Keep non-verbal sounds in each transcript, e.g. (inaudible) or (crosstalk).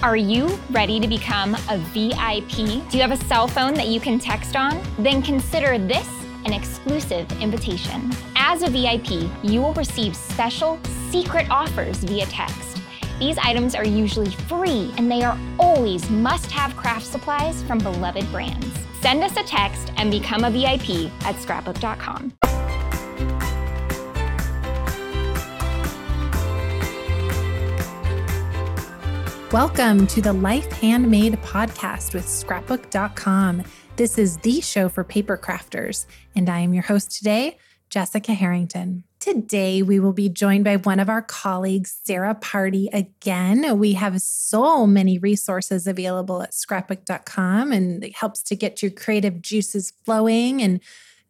Are you ready to become a VIP? Do you have a cell phone that you can text on? Then consider this an exclusive invitation. As a VIP, you will receive special secret offers via text. These items are usually free and they are always must have craft supplies from beloved brands. Send us a text and become a VIP at scrapbook.com. Welcome to the Life Handmade podcast with scrapbook.com. This is the show for paper crafters, and I am your host today, Jessica Harrington. Today, we will be joined by one of our colleagues, Sarah Party, again. We have so many resources available at scrapbook.com, and it helps to get your creative juices flowing and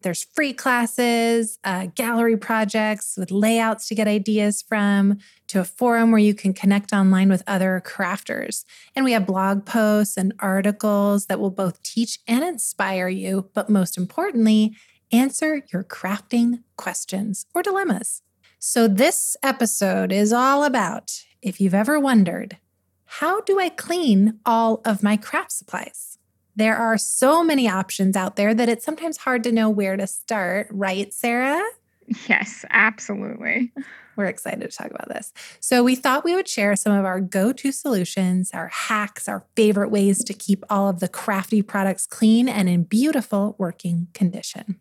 there's free classes, uh, gallery projects with layouts to get ideas from, to a forum where you can connect online with other crafters. And we have blog posts and articles that will both teach and inspire you, but most importantly, answer your crafting questions or dilemmas. So, this episode is all about if you've ever wondered, how do I clean all of my craft supplies? There are so many options out there that it's sometimes hard to know where to start, right, Sarah? Yes, absolutely. We're excited to talk about this. So, we thought we would share some of our go to solutions, our hacks, our favorite ways to keep all of the crafty products clean and in beautiful working condition.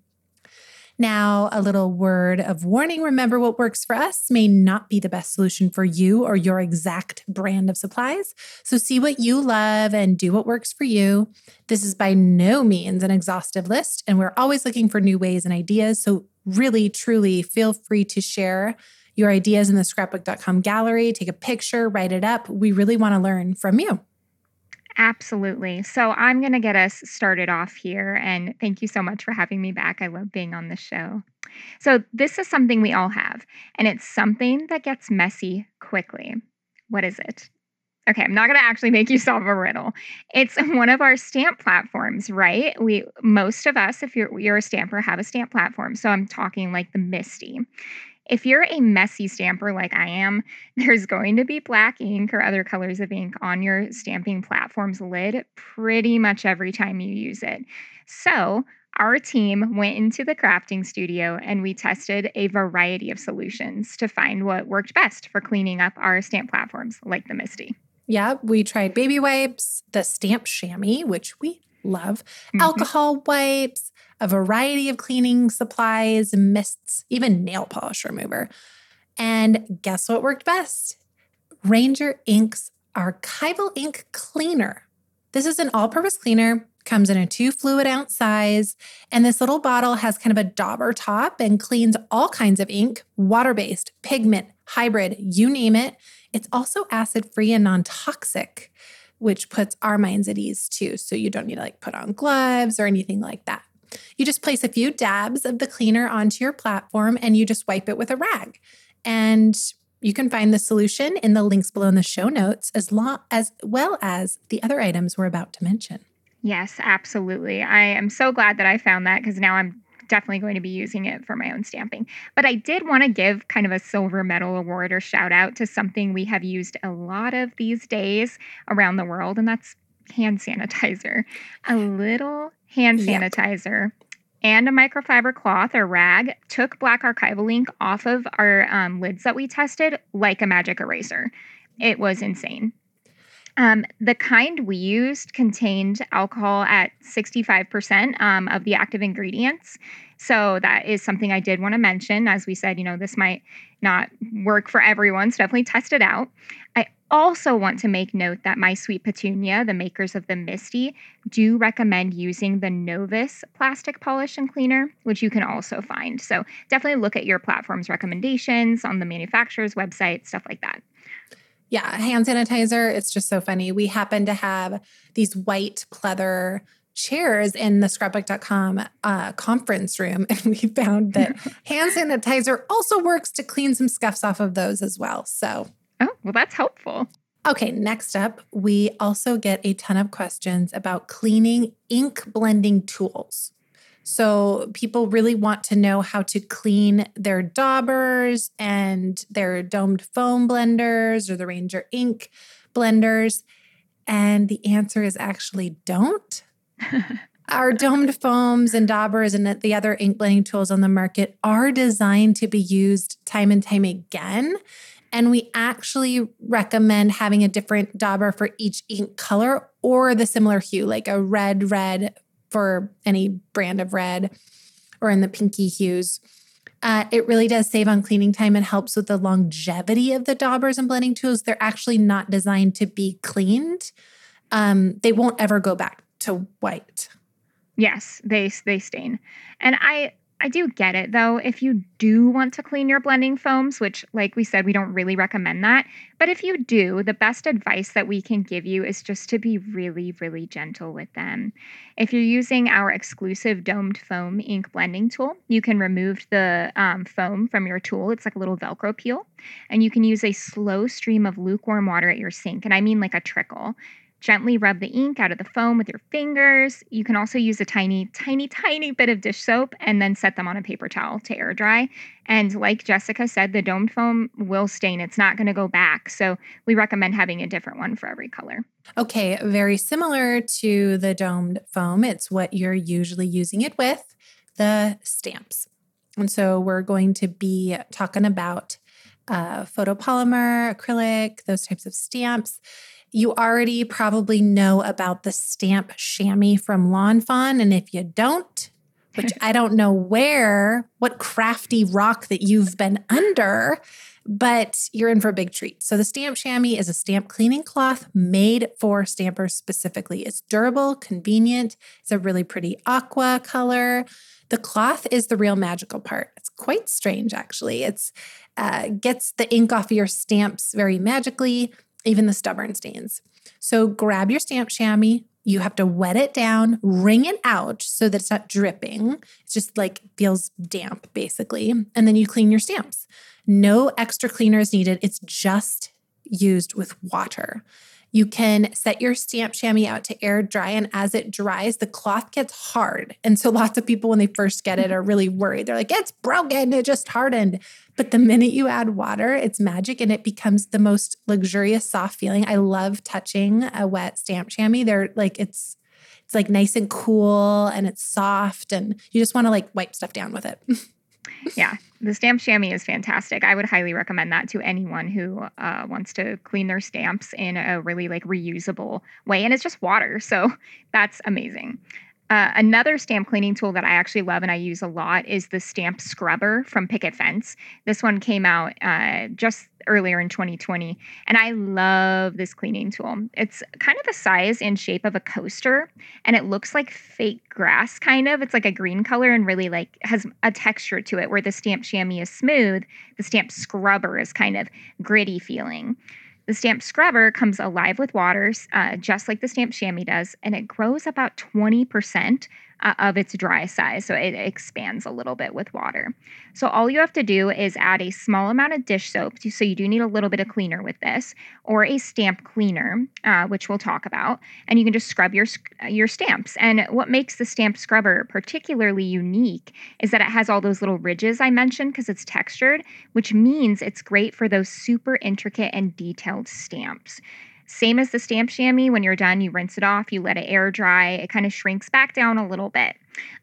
Now, a little word of warning remember, what works for us may not be the best solution for you or your exact brand of supplies. So, see what you love and do what works for you. This is by no means an exhaustive list, and we're always looking for new ways and ideas. So, really, truly feel free to share your ideas in the scrapbook.com gallery, take a picture, write it up. We really want to learn from you. Absolutely. So I'm going to get us started off here. And thank you so much for having me back. I love being on the show. So, this is something we all have, and it's something that gets messy quickly. What is it? Okay, I'm not going to actually make you solve a riddle. It's one of our stamp platforms, right? We most of us if you're you're a stamper have a stamp platform. So I'm talking like the MISTI. If you're a messy stamper like I am, (laughs) there's going to be black ink or other colors of ink on your stamping platform's lid pretty much every time you use it. So, our team went into the crafting studio and we tested a variety of solutions to find what worked best for cleaning up our stamp platforms like the MISTI. Yeah, we tried baby wipes, the stamp chamois, which we love, mm-hmm. alcohol wipes, a variety of cleaning supplies, mists, even nail polish remover. And guess what worked best? Ranger Ink's Archival Ink Cleaner. This is an all purpose cleaner, comes in a two fluid ounce size, and this little bottle has kind of a dauber top and cleans all kinds of ink, water based, pigment, hybrid, you name it. It's also acid free and non toxic, which puts our minds at ease too. So you don't need to like put on gloves or anything like that. You just place a few dabs of the cleaner onto your platform and you just wipe it with a rag. And you can find the solution in the links below in the show notes as long as well as the other items we're about to mention. Yes, absolutely. I am so glad that I found that because now I'm definitely going to be using it for my own stamping. But I did want to give kind of a silver medal award or shout out to something we have used a lot of these days around the world, and that's hand sanitizer. A little hand sanitizer. Yep. And a microfiber cloth or rag took black archival ink off of our um, lids that we tested like a magic eraser. It was insane. Um, the kind we used contained alcohol at 65% um, of the active ingredients. So that is something I did want to mention. As we said, you know, this might not work for everyone, so definitely test it out. I also want to make note that My Sweet Petunia, the makers of the MISTI, do recommend using the Novus plastic polish and cleaner, which you can also find. So definitely look at your platform's recommendations on the manufacturer's website, stuff like that. Yeah, hand sanitizer. It's just so funny. We happen to have these white pleather chairs in the scrapbook.com uh, conference room, (laughs) and we found that (laughs) hand sanitizer also works to clean some scuffs off of those as well. So, oh, well, that's helpful. Okay, next up, we also get a ton of questions about cleaning ink blending tools. So, people really want to know how to clean their daubers and their domed foam blenders or the Ranger ink blenders. And the answer is actually don't. (laughs) Our domed foams and daubers and the other ink blending tools on the market are designed to be used time and time again. And we actually recommend having a different dauber for each ink color or the similar hue, like a red, red for any brand of red or in the pinky hues. Uh, it really does save on cleaning time and helps with the longevity of the daubers and blending tools. They're actually not designed to be cleaned. Um, they won't ever go back to white. Yes, they they stain. And I I do get it though. If you do want to clean your blending foams, which like we said we don't really recommend that, but if you do, the best advice that we can give you is just to be really really gentle with them. If you're using our exclusive domed foam ink blending tool, you can remove the um, foam from your tool. It's like a little velcro peel, and you can use a slow stream of lukewarm water at your sink, and I mean like a trickle Gently rub the ink out of the foam with your fingers. You can also use a tiny, tiny, tiny bit of dish soap and then set them on a paper towel to air dry. And like Jessica said, the domed foam will stain. It's not going to go back. So we recommend having a different one for every color. Okay, very similar to the domed foam. It's what you're usually using it with the stamps. And so we're going to be talking about uh, photopolymer, acrylic, those types of stamps. You already probably know about the stamp chamois from Lawn Fawn. And if you don't, which (laughs) I don't know where, what crafty rock that you've been under, but you're in for a big treat. So, the stamp chamois is a stamp cleaning cloth made for stampers specifically. It's durable, convenient, it's a really pretty aqua color. The cloth is the real magical part. It's quite strange, actually. It's uh, gets the ink off your stamps very magically even the stubborn stains. So grab your stamp chamois. You have to wet it down, wring it out so that it's not dripping. It just like feels damp, basically. And then you clean your stamps. No extra cleaner is needed. It's just used with water. You can set your stamp chamois out to air dry, and as it dries, the cloth gets hard. And so, lots of people, when they first get it, are really worried. They're like, it's broken, it just hardened. But the minute you add water, it's magic and it becomes the most luxurious, soft feeling. I love touching a wet stamp chamois. They're like, it's, it's like nice and cool and it's soft, and you just want to like wipe stuff down with it. (laughs) yeah, the stamp chamois is fantastic. I would highly recommend that to anyone who uh, wants to clean their stamps in a really like reusable way. And it's just water, so (laughs) that's amazing. Uh, another stamp cleaning tool that I actually love and I use a lot is the stamp scrubber from Picket Fence. This one came out uh, just earlier in 2020, and I love this cleaning tool. It's kind of the size and shape of a coaster, and it looks like fake grass, kind of. It's like a green color and really like has a texture to it where the stamp chamois is smooth, the stamp scrubber is kind of gritty feeling. The stamp scrubber comes alive with water, uh, just like the stamp chamois does, and it grows about 20% uh, of its dry size. So it expands a little bit with water. So all you have to do is add a small amount of dish soap. So you do need a little bit of cleaner with this, or a stamp cleaner, uh, which we'll talk about. And you can just scrub your your stamps. And what makes the stamp scrubber particularly unique is that it has all those little ridges I mentioned because it's textured, which means it's great for those super intricate and detailed stamps. Same as the stamp chamois, when you're done, you rinse it off, you let it air dry, it kind of shrinks back down a little bit.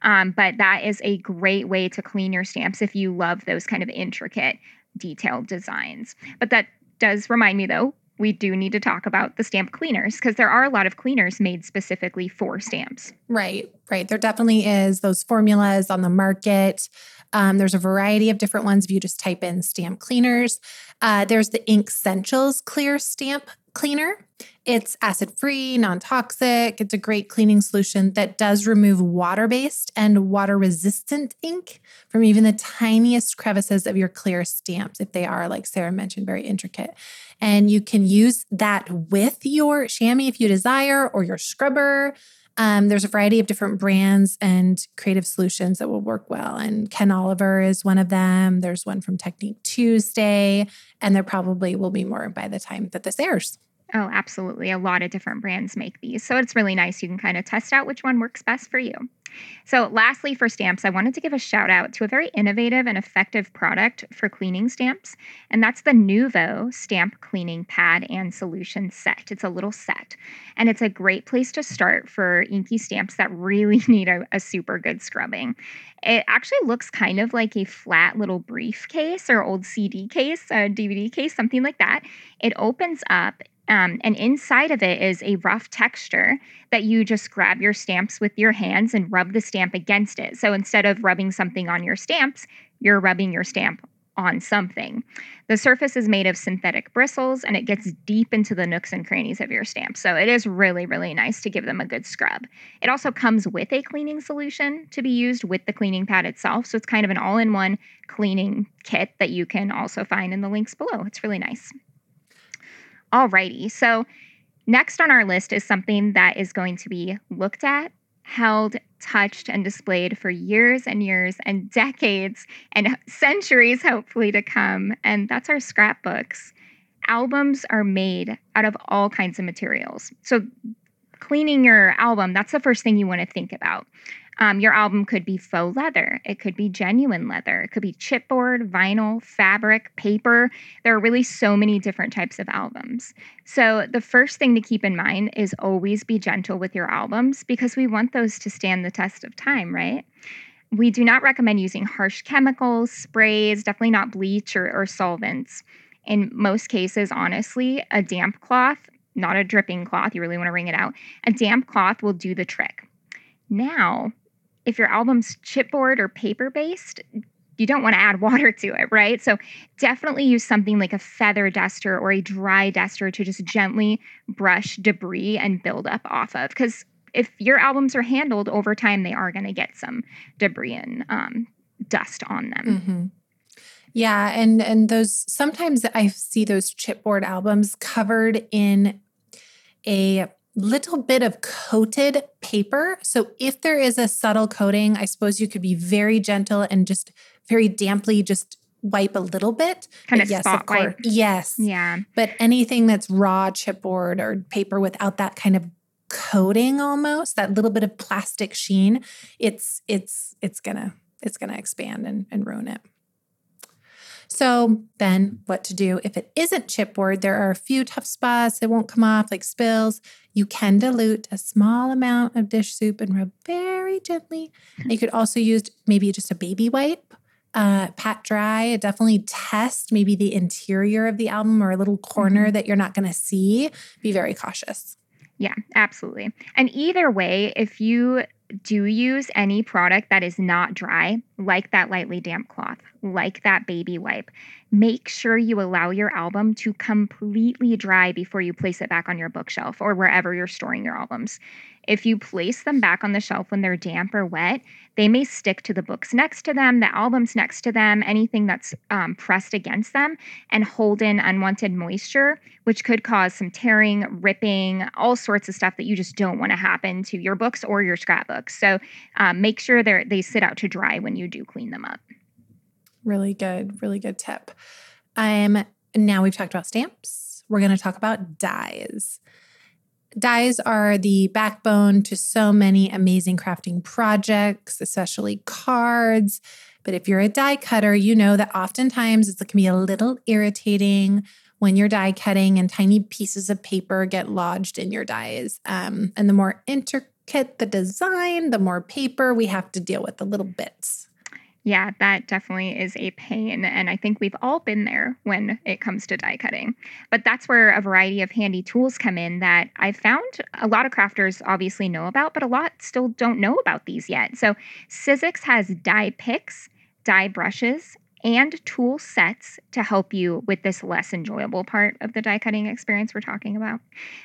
Um, but that is a great way to clean your stamps if you love those kind of intricate, detailed designs. But that does remind me though, we do need to talk about the stamp cleaners because there are a lot of cleaners made specifically for stamps. Right, right. There definitely is those formulas on the market. Um, there's a variety of different ones if you just type in stamp cleaners. Uh, there's the Ink Essentials Clear Stamp cleaner. It's acid free, non toxic. It's a great cleaning solution that does remove water based and water resistant ink from even the tiniest crevices of your clear stamps, if they are, like Sarah mentioned, very intricate. And you can use that with your chamois if you desire or your scrubber. Um, there's a variety of different brands and creative solutions that will work well. And Ken Oliver is one of them. There's one from Technique Tuesday, and there probably will be more by the time that this airs. Oh, absolutely. A lot of different brands make these. So it's really nice. You can kind of test out which one works best for you. So, lastly, for stamps, I wanted to give a shout out to a very innovative and effective product for cleaning stamps, and that's the Nuvo Stamp Cleaning Pad and Solution Set. It's a little set, and it's a great place to start for inky stamps that really (laughs) need a, a super good scrubbing. It actually looks kind of like a flat little briefcase or old CD case, a DVD case, something like that. It opens up um, and inside of it is a rough texture that you just grab your stamps with your hands and rub the stamp against it. So instead of rubbing something on your stamps, you're rubbing your stamp on something. The surface is made of synthetic bristles and it gets deep into the nooks and crannies of your stamp. So it is really, really nice to give them a good scrub. It also comes with a cleaning solution to be used with the cleaning pad itself. So it's kind of an all in one cleaning kit that you can also find in the links below. It's really nice. Alrighty, so next on our list is something that is going to be looked at, held, touched, and displayed for years and years and decades and (laughs) centuries, hopefully, to come. And that's our scrapbooks. Albums are made out of all kinds of materials. So, cleaning your album, that's the first thing you want to think about. Um, your album could be faux leather, it could be genuine leather, it could be chipboard, vinyl, fabric, paper. There are really so many different types of albums. So, the first thing to keep in mind is always be gentle with your albums because we want those to stand the test of time, right? We do not recommend using harsh chemicals, sprays, definitely not bleach or, or solvents. In most cases, honestly, a damp cloth, not a dripping cloth, you really want to wring it out, a damp cloth will do the trick. Now, if your album's chipboard or paper based, you don't want to add (laughs) water to it, right? So definitely use something like a feather duster or a dry duster to just gently brush debris and build up off of. Because if your albums are handled over time, they are going to get some debris and um, dust on them. Mm-hmm. Yeah, and and those sometimes I see those chipboard albums covered in a little bit of coated paper. So if there is a subtle coating, I suppose you could be very gentle and just very damply just wipe a little bit. Kind of yes, spot of course. Wipe. Yes. Yeah. But anything that's raw chipboard or paper without that kind of coating almost, that little bit of plastic sheen, it's it's it's gonna it's gonna expand and, and ruin it. So then what to do if it isn't chipboard? There are a few tough spots that won't come off, like spills. You can dilute a small amount of dish soup and rub very gently. You could also use maybe just a baby wipe. Uh, pat dry, definitely test maybe the interior of the album or a little corner mm-hmm. that you're not going to see. Be very cautious. Yeah, absolutely. And either way, if you do use any product that is not dry, like that lightly damp cloth, like that baby wipe, make sure you allow your album to completely dry before you place it back on your bookshelf or wherever you're storing your albums. If you place them back on the shelf when they're damp or wet, they may stick to the books next to them, the albums next to them, anything that's um, pressed against them, and hold in unwanted moisture, which could cause some tearing, ripping, all sorts of stuff that you just don't want to happen to your books or your scrapbooks. So um, make sure they they sit out to dry when you do clean them up. Really good, really good tip. Um, now we've talked about stamps. We're going to talk about dies. Dies are the backbone to so many amazing crafting projects, especially cards. But if you're a die cutter, you know that oftentimes it can be a little irritating when you're die cutting and tiny pieces of paper get lodged in your dies. Um, and the more intricate the design, the more paper we have to deal with, the little bits. Yeah, that definitely is a pain. And I think we've all been there when it comes to die cutting. But that's where a variety of handy tools come in that I've found a lot of crafters obviously know about, but a lot still don't know about these yet. So Sizzix has die picks, die brushes, and tool sets to help you with this less enjoyable part of the die cutting experience we're talking about.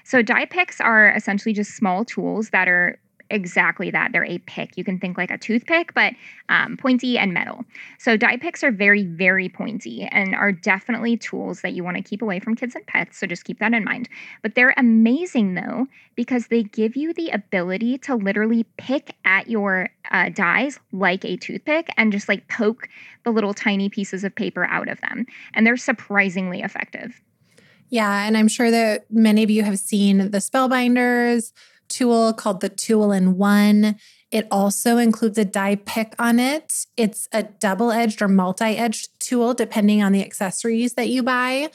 So, die picks are essentially just small tools that are exactly that. They're a pick. You can think like a toothpick, but um, pointy and metal. So die picks are very, very pointy and are definitely tools that you want to keep away from kids and pets. So just keep that in mind. But they're amazing though, because they give you the ability to literally pick at your uh, dies like a toothpick and just like poke the little tiny pieces of paper out of them. And they're surprisingly effective. Yeah, and I'm sure that many of you have seen the Spellbinders tool called the Tool in One. It also includes a die pick on it. It's a double edged or multi edged tool, depending on the accessories that you buy.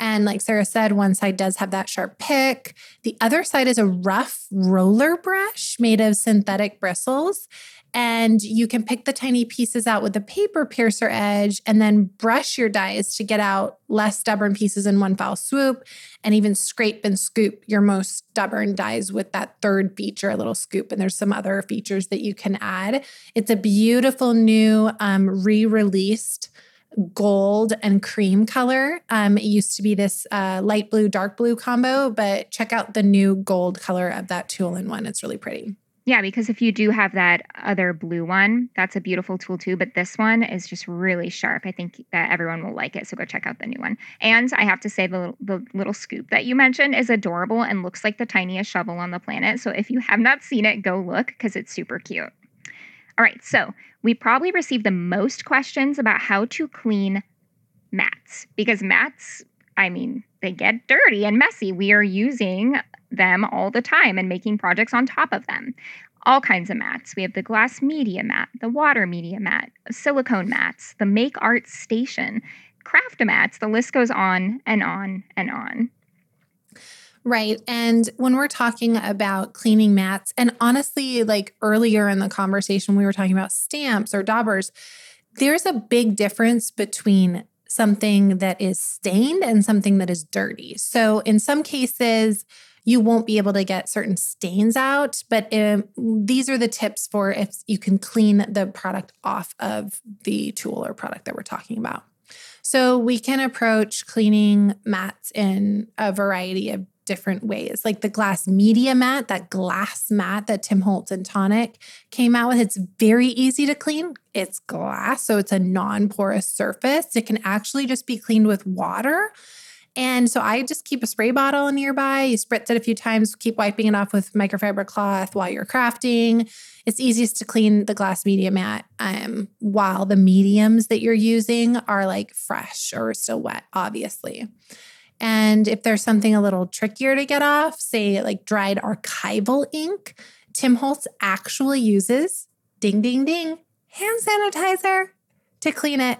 And like Sarah said, one side does have that sharp pick. The other side is a rough roller brush made of synthetic bristles. And you can pick the tiny pieces out with the paper piercer edge and then brush your dies to get out less stubborn pieces in one foul swoop and even scrape and scoop your most stubborn dies with that third feature, a little scoop. And there's some other features that you can add. It's a beautiful new um, re released gold and cream color. Um, it used to be this uh, light blue, dark blue combo, but check out the new gold color of that tool in one. It's really pretty. Yeah, because if you do have that other blue one, that's a beautiful tool too. But this one is just really sharp. I think that everyone will like it. So go check out the new one. And I have to say, the, the little scoop that you mentioned is adorable and looks like the tiniest shovel on the planet. So if you have not seen it, go look because it's super cute. All right, so we probably received the most questions about how to clean mats because mats, I mean, they get dirty and messy. We are using them all the time and making projects on top of them. All kinds of mats. We have the glass media mat, the water media mat, silicone mats, the Make Art Station, craft mats. The list goes on and on and on. Right. And when we're talking about cleaning mats, and honestly, like earlier in the conversation, we were talking about stamps or daubers, there's a big difference between something that is stained and something that is dirty. So in some cases, you won't be able to get certain stains out, but um, these are the tips for if you can clean the product off of the tool or product that we're talking about. So we can approach cleaning mats in a variety of different ways. Like the glass media mat, that glass mat that Tim Holtz and Tonic came out with, it's very easy to clean. It's glass, so it's a non porous surface. It can actually just be cleaned with water. And so I just keep a spray bottle nearby. You spritz it a few times, keep wiping it off with microfiber cloth while you're crafting. It's easiest to clean the glass media mat um, while the mediums that you're using are like fresh or still wet, obviously. And if there's something a little trickier to get off, say like dried archival ink, Tim Holtz actually uses ding, ding, ding hand sanitizer to clean it.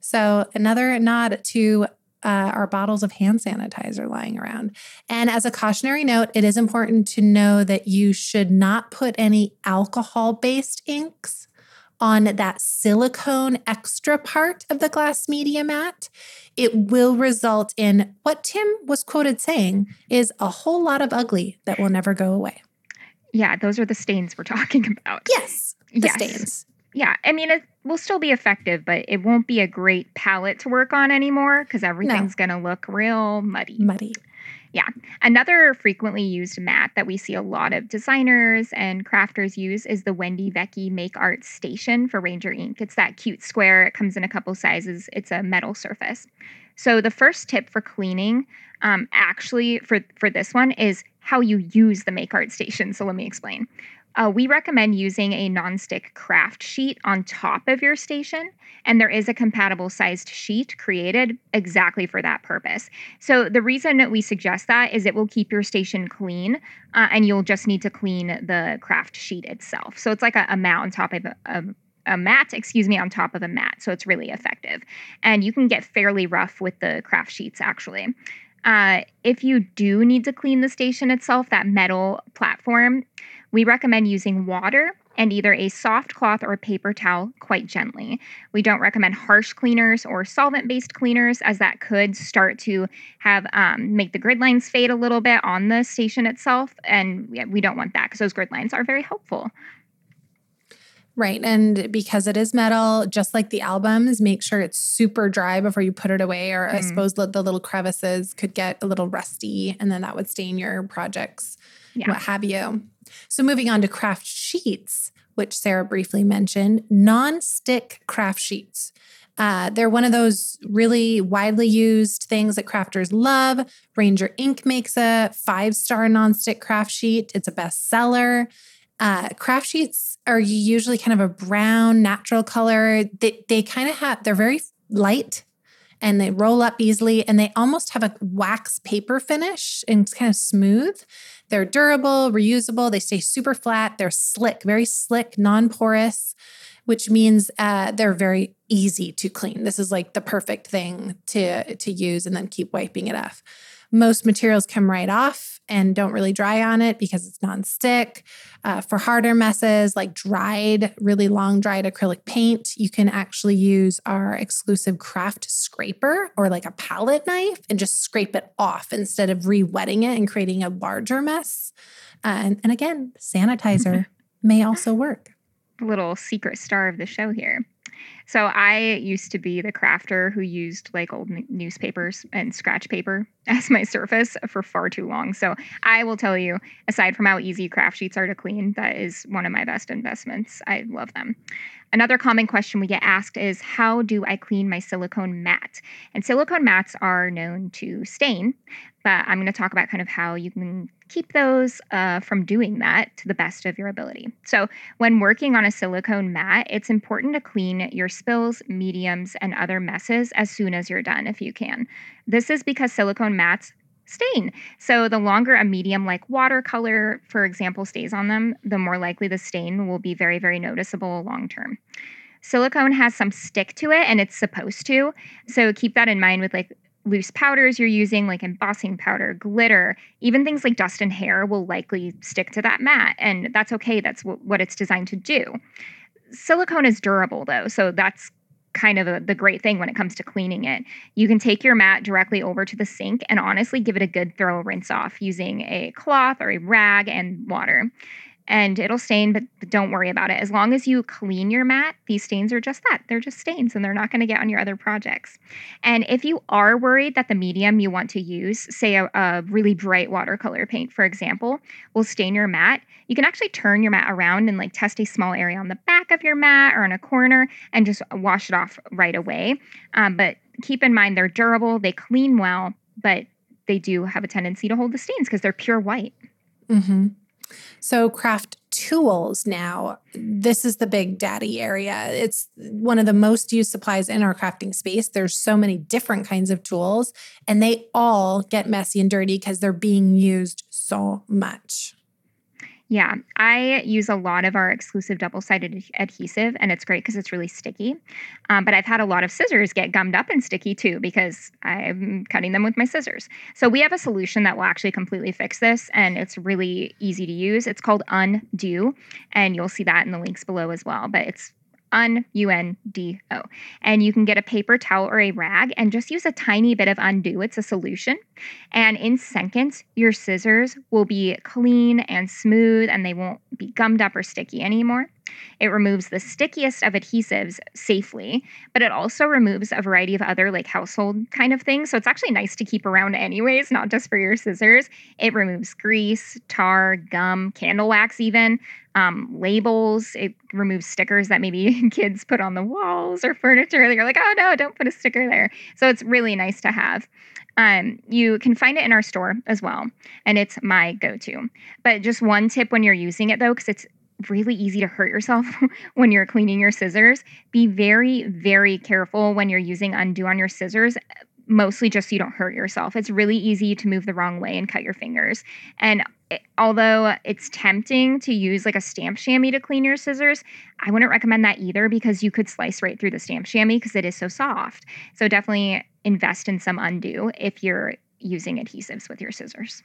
So, another nod to uh, our bottles of hand sanitizer lying around. And as a cautionary note, it is important to know that you should not put any alcohol based inks on that silicone extra part of the glass media mat, it will result in what Tim was quoted saying is a whole lot of ugly that will never go away. Yeah, those are the stains we're (laughs) talking about. Yes, the yes. stains. Yeah, I mean, it will still be effective, but it won't be a great palette to work on anymore because everything's no. going to look real muddy. Muddy. Yeah. Another frequently used mat that we see a lot of designers and crafters use is the Wendy Vecchi Make Art Station for Ranger ink. It's that cute square. It comes in a couple sizes. It's a metal surface. So the first tip for cleaning, um, actually for for this one, is how you use the Make Art Station. So let me explain. Uh, we recommend using a nonstick craft sheet on top of your station, and there is a compatible sized sheet created exactly for that purpose. So, the reason that we suggest that is it will keep your station clean, uh, and you'll just need to clean the craft sheet itself. So, it's like a, a mat on top of a, a mat, excuse me, on top of a mat. So it's really effective. And you can get fairly rough with the craft sheets actually. Uh, if you do need to clean the station itself, that metal platform, we recommend using water and either a soft cloth or a paper towel quite gently. We don't recommend harsh cleaners or solvent based cleaners, as that could start to have um, make the grid lines fade a little bit on the station itself. And we don't want that because those grid lines are very helpful. Right. And because it is metal, just like the albums, make sure it's super dry before you put it away. Or mm. I suppose the, the little crevices could get a little rusty and then that would stain your projects, yeah. what have you. So, moving on to craft sheets, which Sarah briefly mentioned, non-stick craft sheets. Uh, they're one of those really widely used things that crafters love. Ranger Ink makes a five star nonstick craft sheet. It's a bestseller. Uh, craft sheets are usually kind of a brown, natural color. They, they kind of have, they're very light and they roll up easily and they almost have a wax paper finish and it's kind of smooth. They're durable, reusable, they stay super flat, they're slick, very slick, non porous, which means uh, they're very easy to clean. This is like the perfect thing to, to use and then keep wiping it off. Most materials come right off and don't really dry on it because it's nonstick. Uh, for harder messes like dried, really long dried acrylic paint, you can actually use our exclusive craft scraper or like a palette knife and just scrape it off instead of re-wetting it and creating a larger mess. Uh, and, and again, sanitizer (laughs) may also work. Little secret star of the show here. So I used to be the crafter who used like old newspapers and scratch paper (laughs) as my surface for far too long. So I will tell you, aside from how easy craft sheets are to clean, that is one of my best investments. I love them. Another common question we get asked is how do I clean my silicone mat? And silicone mats are known to stain, but I'm going to talk about kind of how you can keep those uh, from doing that to the best of your ability. So, when working on a silicone mat, it's important to clean your spills, mediums, and other messes as soon as you're done if you can. This is because silicone mats stain. So the longer a medium like watercolor, for example, stays on them, the more likely the stain will be very, very noticeable long term. Silicone has some stick to it and it's supposed to. So keep that in mind with like loose powders you're using, like embossing powder, glitter, even things like dust and hair will likely stick to that mat. And that's okay. That's w- what it's designed to do. Silicone is durable though. So that's kind of a, the great thing when it comes to cleaning it. You can take your mat directly over to the sink and honestly give it a good thorough rinse off using a cloth or a rag and water and it'll stain, but don't worry about it. As long as you clean your mat, these stains are just that. They're just stains and they're not going to get on your other projects. And if you are worried that the medium you want to use, say a, a, really bright watercolor paint, for example, will stain your mat, you can actually turn your mat around and like test a small area on the back of your mat or on a corner and just wash it off right away. Um, but keep in mind they're durable, they clean well, but they do have a tendency to hold the stains because they're pure white. Mm-hmm. So, craft tools now, this is the big daddy area. It's one of the most used supplies in our crafting space. There's so many different kinds of tools, and they all get messy and dirty because they're being used so much. Yeah, I use a lot of our exclusive double sided adhesive, and it's great because it's really sticky. Um, but I've had a lot of scissors get gummed up and sticky too because I'm cutting them with my scissors. So we have a solution that will actually completely fix this, and it's really easy to use. It's called Undo, and you'll see that in the links below as well. But it's un u n d o. And you can get a paper towel or a rag and just use a tiny bit of undo. It's a solution. And in seconds, your scissors will be clean and smooth and they won't be gummed up or sticky anymore. It removes the stickiest of adhesives safely, but it also removes a variety of other like household kind of things. So it's actually nice to keep around anyways, not just for your scissors. It removes grease, tar, gum, candle wax, even um, labels. It removes stickers that maybe (laughs) kids put on the walls or furniture. They're like, oh no, don't put a sticker there. So it's really nice to have. Um, you can find it in our store as well, and it's my go to. But just one tip when you're using it though, because it's really easy to hurt yourself (laughs) when you're cleaning your scissors. Be very, very careful when you're using undo on your scissors mostly just so you don't hurt yourself. It's really easy to move the wrong way and cut your fingers. And it, although it's tempting to use like a stamp chamois to clean your scissors, I wouldn't recommend that either because you could slice right through the stamp chamois because it is so soft. So definitely invest in some undo if you're using adhesives with your scissors.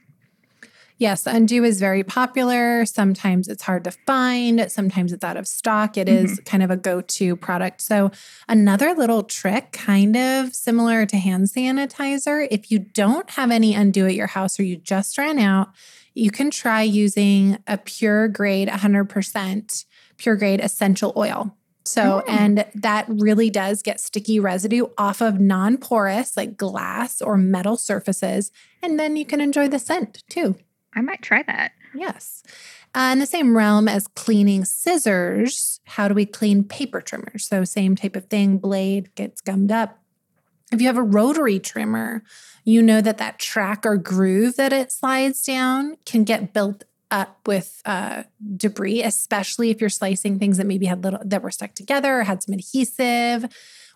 Yes, Undo is very popular. Sometimes it's hard to find, sometimes it's out of stock. It mm-hmm. is kind of a go to product. So, another little trick, kind of similar to hand sanitizer, if you don't have any Undo at your house or you just ran out, you can try using a pure grade 100% pure grade essential oil. So, mm. and that really does get sticky residue off of non porous, like glass or metal surfaces. And then you can enjoy the scent too. I might try that. Yes. Uh, in the same realm as cleaning scissors, how do we clean paper trimmers? So, same type of thing, blade gets gummed up. If you have a rotary trimmer, you know that that track or groove that it slides down can get built up with uh, debris, especially if you're slicing things that maybe had little that were stuck together or had some adhesive.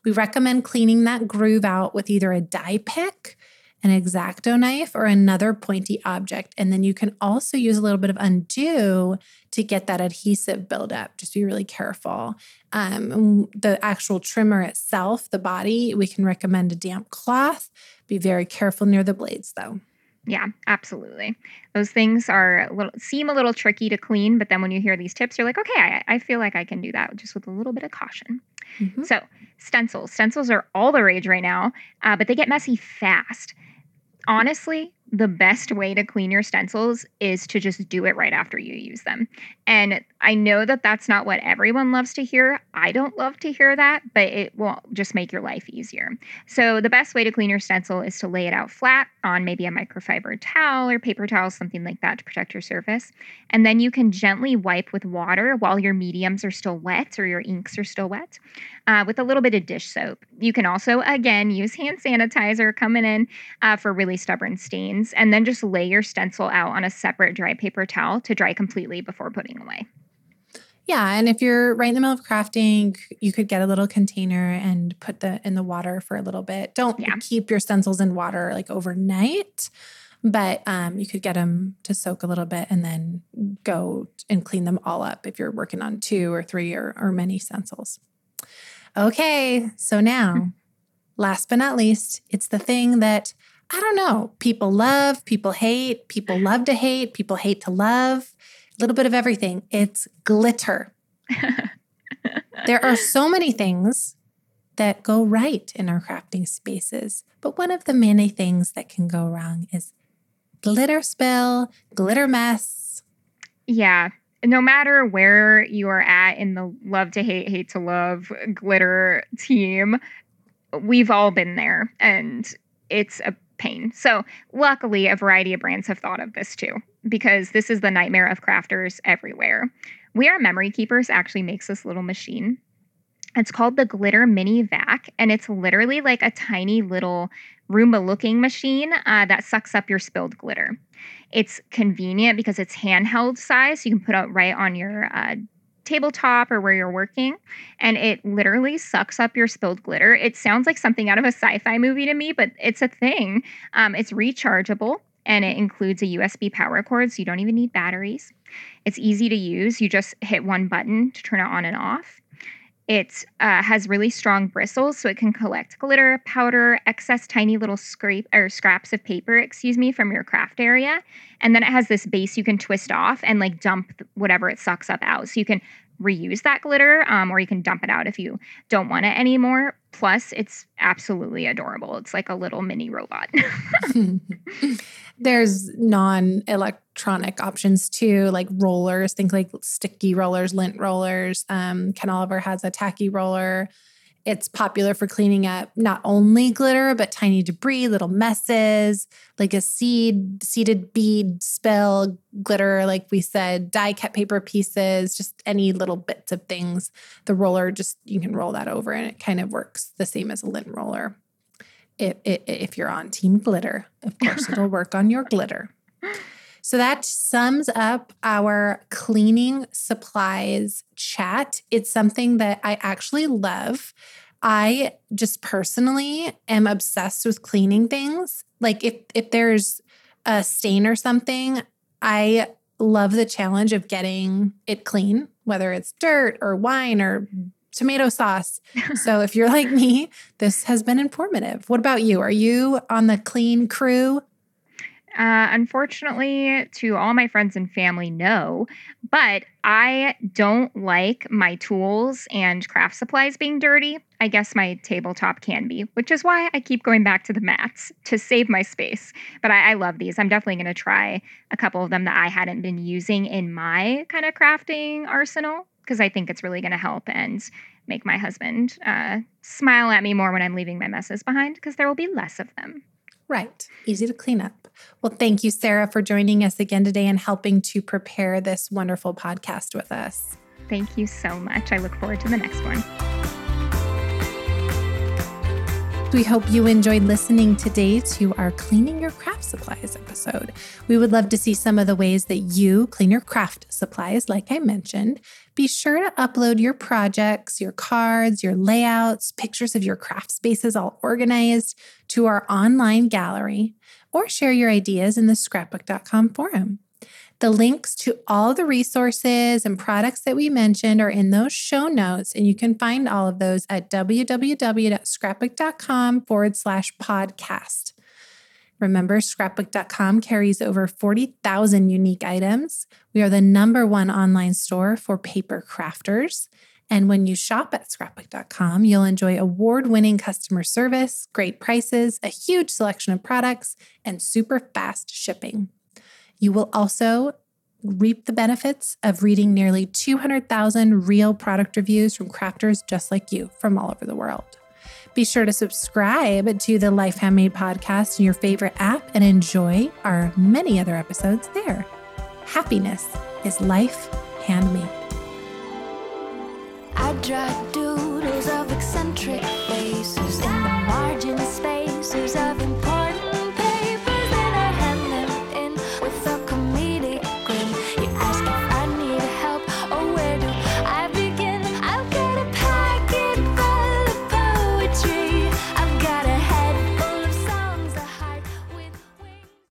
We recommend cleaning that groove out with either a die pick, an exacto knife, or another pointy object. And then you can also use a little bit of undo to get that adhesive buildup. Just be really careful. Um, the actual trimmer itself, the body, we can recommend a damp cloth. Be very careful near the blades though. Yeah, absolutely. Those things are a little, seem a little tricky to clean, but then when you hear these tips, you're like, okay, I, I feel like I can do that just with a little bit of caution. Mm-hmm. So, stencils. Stencils are all the rage right now, uh, but they get messy fast. Honestly, the best way to clean your stencils is to just do it right after you use them. And I know that that's not what everyone loves to hear. I don't love to hear that, but it will just make your life easier. So, the best way to clean your stencil is to lay it out flat on maybe a microfiber towel or paper towel, something like that to protect your surface. And then you can gently wipe with water while your mediums are still wet or your inks are still wet uh, with a little bit of dish soap. You can also, again, use hand sanitizer coming in uh, for really stubborn stains and then just lay your stencil out on a separate dry paper towel to dry completely before putting away. Yeah, and if you're right in the middle of crafting, you could get a little container and put the in the water for a little bit. Don't yeah. keep your stencils in water like overnight, but um, you could get them to soak a little bit and then go and clean them all up if you're working on two or three or, or many stencils. Okay, so now, last but not least, it's the thing that I don't know. People love, people hate, people love to hate, people hate to love, a little bit of everything. It's glitter. (laughs) there are so many things that go right in our crafting spaces, but one of the many things that can go wrong is glitter spill, glitter mess. Yeah. No matter where you are at in the love to hate, hate to love glitter team, we've all been there. And it's a pain. So, luckily, a variety of brands have thought of this too, because this is the nightmare of crafters everywhere. We R Memory Keepers actually makes this little machine. It's called the Glitter Mini Vac, and it's literally like a tiny little Roomba looking machine uh, that sucks up your spilled glitter. It's convenient because it's handheld size. So you can put it right on your uh, tabletop or where you're working and it literally sucks up your spilled glitter. It sounds like something out of a sci fi movie to me, but it's a thing. Um, it's rechargeable and it includes a USB power cord, so you don't even need batteries. It's easy to use. You just hit one button to turn it on and off. It uh, has really strong bristles, so it can collect glitter, powder, excess tiny little scrape or scraps of paper, excuse me, from your craft area. And then it has this base you can twist off and like dump whatever it sucks up out. So you can reuse that glitter um, or you can dump it out if you don't want it anymore. Plus, it's absolutely adorable. It's like a little mini robot. (laughs) (laughs) There's non electronic options too, like rollers, think like sticky rollers, lint rollers. Um, Ken Oliver has a tacky roller. It's popular for cleaning up not only glitter, but tiny debris, little messes, like a seed, seeded bead spill, glitter, like we said, die cut paper pieces, just any little bits of things. The roller, just you can roll that over and it kind of works the same as a lint roller. If, if, if you're on Team Glitter, of course, it'll work on your glitter. So that sums up our cleaning supplies chat. It's something that I actually love. I just personally am obsessed with cleaning things. Like if if there's a stain or something, I love the challenge of getting it clean, whether it's dirt or wine or tomato sauce. (laughs) so if you're like me, this has been informative. What about you? Are you on the clean crew? Uh, unfortunately, to all my friends and family, no. But I don't like my tools and craft supplies being dirty. I guess my tabletop can be, which is why I keep going back to the mats (laughs) to save my space. But I, I love these. I'm definitely going to try a couple of them that I hadn't been using in my kind of crafting arsenal because I think it's really going to help and make my husband uh, smile at me more when I'm leaving my messes behind because there will be less of them. Right. Easy to clean up. Well, thank you, Sarah, for joining us again today and helping to prepare this wonderful podcast with us. Thank you so much. I look forward to the next one. We hope you enjoyed listening today to our Cleaning Your Craft Supplies episode. We would love to see some of the ways that you clean your craft supplies, like I mentioned. Be sure to upload your projects, your cards, your layouts, pictures of your craft spaces all organized to our online gallery, or share your ideas in the scrapbook.com forum. The links to all the resources and products that we mentioned are in those show notes, and you can find all of those at www.scrapbook.com forward slash podcast. Remember, scrapbook.com carries over 40,000 unique items. We are the number one online store for paper crafters. And when you shop at scrapbook.com, you'll enjoy award winning customer service, great prices, a huge selection of products, and super fast shipping. You will also reap the benefits of reading nearly 200,000 real product reviews from crafters just like you from all over the world. Be sure to subscribe to the Life Handmade podcast in your favorite app and enjoy our many other episodes there. Happiness is life handmade. I doodles of eccentric